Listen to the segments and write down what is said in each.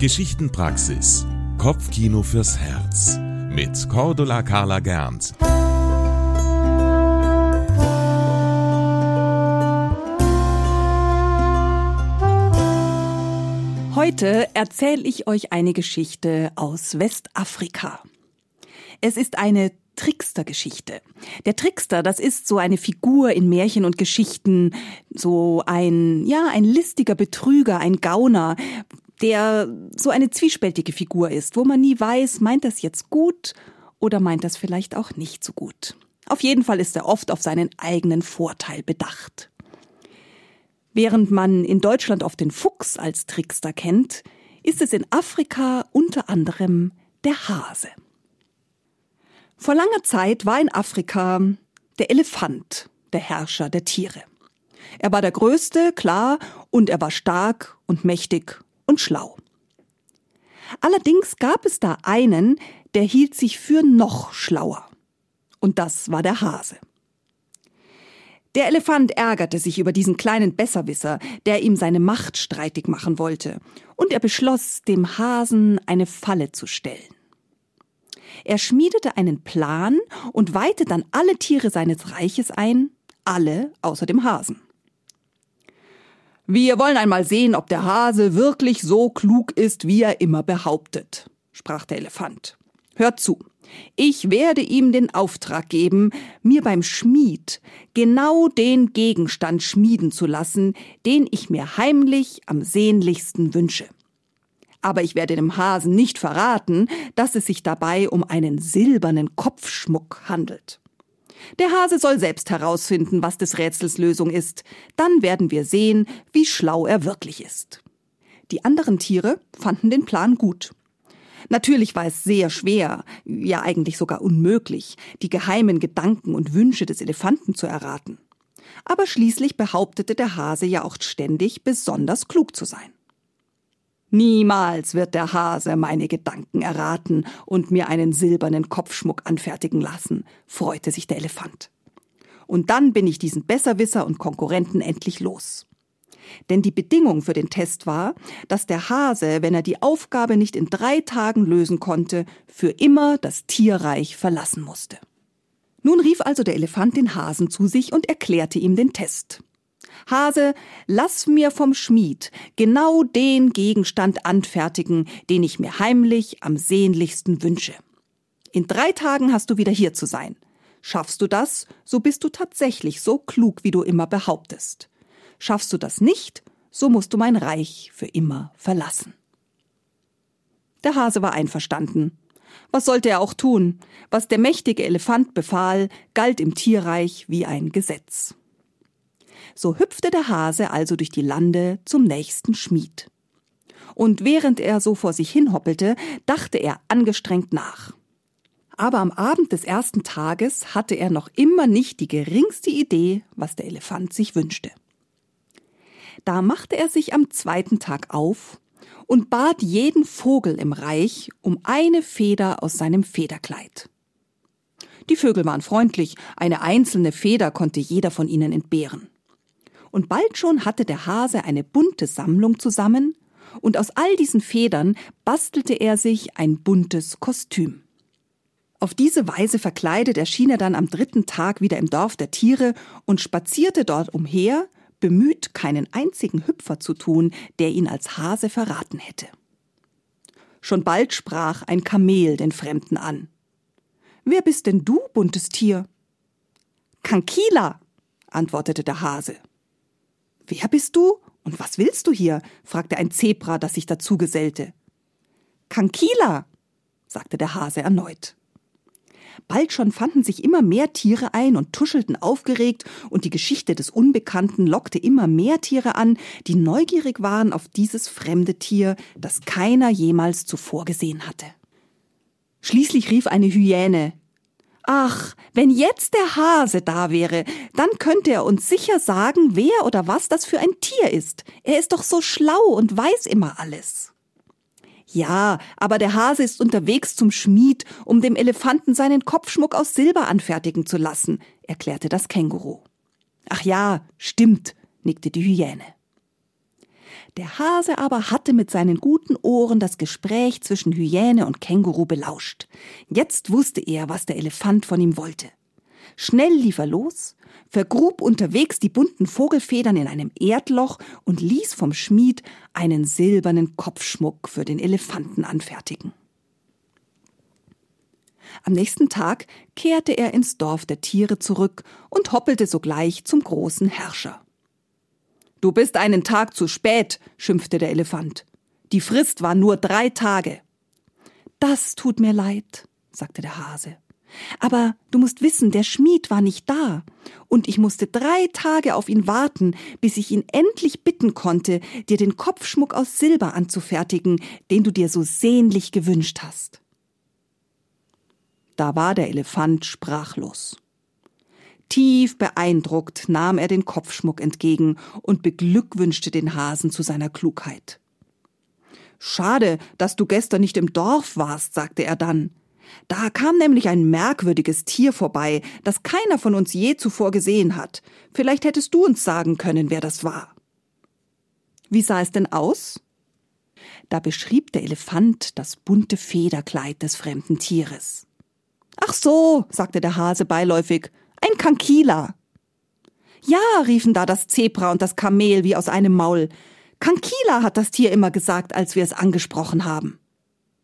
Geschichtenpraxis. Kopfkino fürs Herz. Mit Cordula Carla Gernt. Heute erzähle ich euch eine Geschichte aus Westafrika. Es ist eine Trickstergeschichte. Der Trickster, das ist so eine Figur in Märchen und Geschichten, so ein, ja, ein listiger Betrüger, ein Gauner, der so eine zwiespältige Figur ist, wo man nie weiß, meint das jetzt gut oder meint das vielleicht auch nicht so gut. Auf jeden Fall ist er oft auf seinen eigenen Vorteil bedacht. Während man in Deutschland oft den Fuchs als Trickster kennt, ist es in Afrika unter anderem der Hase. Vor langer Zeit war in Afrika der Elefant der Herrscher der Tiere. Er war der Größte, klar, und er war stark und mächtig und schlau. Allerdings gab es da einen, der hielt sich für noch schlauer. Und das war der Hase. Der Elefant ärgerte sich über diesen kleinen Besserwisser, der ihm seine Macht streitig machen wollte, und er beschloss, dem Hasen eine Falle zu stellen. Er schmiedete einen Plan und weihte dann alle Tiere seines Reiches ein, alle außer dem Hasen. Wir wollen einmal sehen, ob der Hase wirklich so klug ist, wie er immer behauptet, sprach der Elefant. Hört zu. Ich werde ihm den Auftrag geben, mir beim Schmied genau den Gegenstand schmieden zu lassen, den ich mir heimlich am sehnlichsten wünsche aber ich werde dem Hasen nicht verraten, dass es sich dabei um einen silbernen Kopfschmuck handelt. Der Hase soll selbst herausfinden, was des Rätsels Lösung ist. Dann werden wir sehen, wie schlau er wirklich ist. Die anderen Tiere fanden den Plan gut. Natürlich war es sehr schwer, ja eigentlich sogar unmöglich, die geheimen Gedanken und Wünsche des Elefanten zu erraten. Aber schließlich behauptete der Hase ja auch ständig, besonders klug zu sein. Niemals wird der Hase meine Gedanken erraten und mir einen silbernen Kopfschmuck anfertigen lassen, freute sich der Elefant. Und dann bin ich diesen Besserwisser und Konkurrenten endlich los. Denn die Bedingung für den Test war, dass der Hase, wenn er die Aufgabe nicht in drei Tagen lösen konnte, für immer das Tierreich verlassen musste. Nun rief also der Elefant den Hasen zu sich und erklärte ihm den Test. Hase, lass mir vom Schmied genau den Gegenstand anfertigen, den ich mir heimlich am sehnlichsten wünsche. In drei Tagen hast du wieder hier zu sein. Schaffst du das, so bist du tatsächlich so klug, wie du immer behauptest. Schaffst du das nicht, so musst du mein Reich für immer verlassen. Der Hase war einverstanden. Was sollte er auch tun? Was der mächtige Elefant befahl, galt im Tierreich wie ein Gesetz. So hüpfte der Hase also durch die Lande zum nächsten Schmied. Und während er so vor sich hinhoppelte, dachte er angestrengt nach. Aber am Abend des ersten Tages hatte er noch immer nicht die geringste Idee, was der Elefant sich wünschte. Da machte er sich am zweiten Tag auf und bat jeden Vogel im Reich um eine Feder aus seinem Federkleid. Die Vögel waren freundlich, eine einzelne Feder konnte jeder von ihnen entbehren und bald schon hatte der Hase eine bunte Sammlung zusammen, und aus all diesen Federn bastelte er sich ein buntes Kostüm. Auf diese Weise verkleidet erschien er dann am dritten Tag wieder im Dorf der Tiere und spazierte dort umher, bemüht, keinen einzigen Hüpfer zu tun, der ihn als Hase verraten hätte. Schon bald sprach ein Kamel den Fremden an. Wer bist denn du, buntes Tier? Kankila, antwortete der Hase. Wer bist du und was willst du hier? fragte ein Zebra, das sich dazu gesellte. Kankila, sagte der Hase erneut. Bald schon fanden sich immer mehr Tiere ein und tuschelten aufgeregt, und die Geschichte des Unbekannten lockte immer mehr Tiere an, die neugierig waren auf dieses fremde Tier, das keiner jemals zuvor gesehen hatte. Schließlich rief eine Hyäne Ach, wenn jetzt der Hase da wäre, dann könnte er uns sicher sagen, wer oder was das für ein Tier ist. Er ist doch so schlau und weiß immer alles. Ja, aber der Hase ist unterwegs zum Schmied, um dem Elefanten seinen Kopfschmuck aus Silber anfertigen zu lassen, erklärte das Känguru. Ach ja, stimmt, nickte die Hyäne. Der Hase aber hatte mit seinen guten Ohren das Gespräch zwischen Hyäne und Känguru belauscht. Jetzt wusste er, was der Elefant von ihm wollte. Schnell lief er los, vergrub unterwegs die bunten Vogelfedern in einem Erdloch und ließ vom Schmied einen silbernen Kopfschmuck für den Elefanten anfertigen. Am nächsten Tag kehrte er ins Dorf der Tiere zurück und hoppelte sogleich zum großen Herrscher. Du bist einen Tag zu spät, schimpfte der Elefant. Die Frist war nur drei Tage. Das tut mir leid, sagte der Hase. Aber du musst wissen, der Schmied war nicht da, und ich musste drei Tage auf ihn warten, bis ich ihn endlich bitten konnte, dir den Kopfschmuck aus Silber anzufertigen, den du dir so sehnlich gewünscht hast. Da war der Elefant sprachlos. Tief beeindruckt nahm er den Kopfschmuck entgegen und beglückwünschte den Hasen zu seiner Klugheit. Schade, dass du gestern nicht im Dorf warst, sagte er dann. Da kam nämlich ein merkwürdiges Tier vorbei, das keiner von uns je zuvor gesehen hat. Vielleicht hättest du uns sagen können, wer das war. Wie sah es denn aus? Da beschrieb der Elefant das bunte Federkleid des fremden Tieres. Ach so, sagte der Hase beiläufig, ein Kankila. Ja, riefen da das Zebra und das Kamel wie aus einem Maul. Kankila hat das Tier immer gesagt, als wir es angesprochen haben.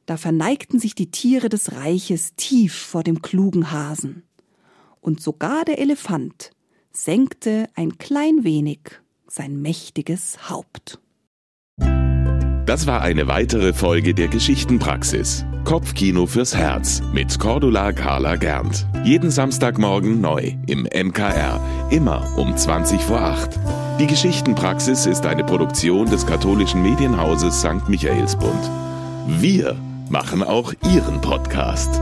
Da verneigten sich die Tiere des Reiches tief vor dem klugen Hasen. Und sogar der Elefant senkte ein klein wenig sein mächtiges Haupt. Das war eine weitere Folge der Geschichtenpraxis. Kopfkino fürs Herz mit Cordula Carla Gernt. Jeden Samstagmorgen neu im MKR. Immer um 20 vor 8. Die Geschichtenpraxis ist eine Produktion des katholischen Medienhauses St. Michaelsbund. Wir machen auch Ihren Podcast.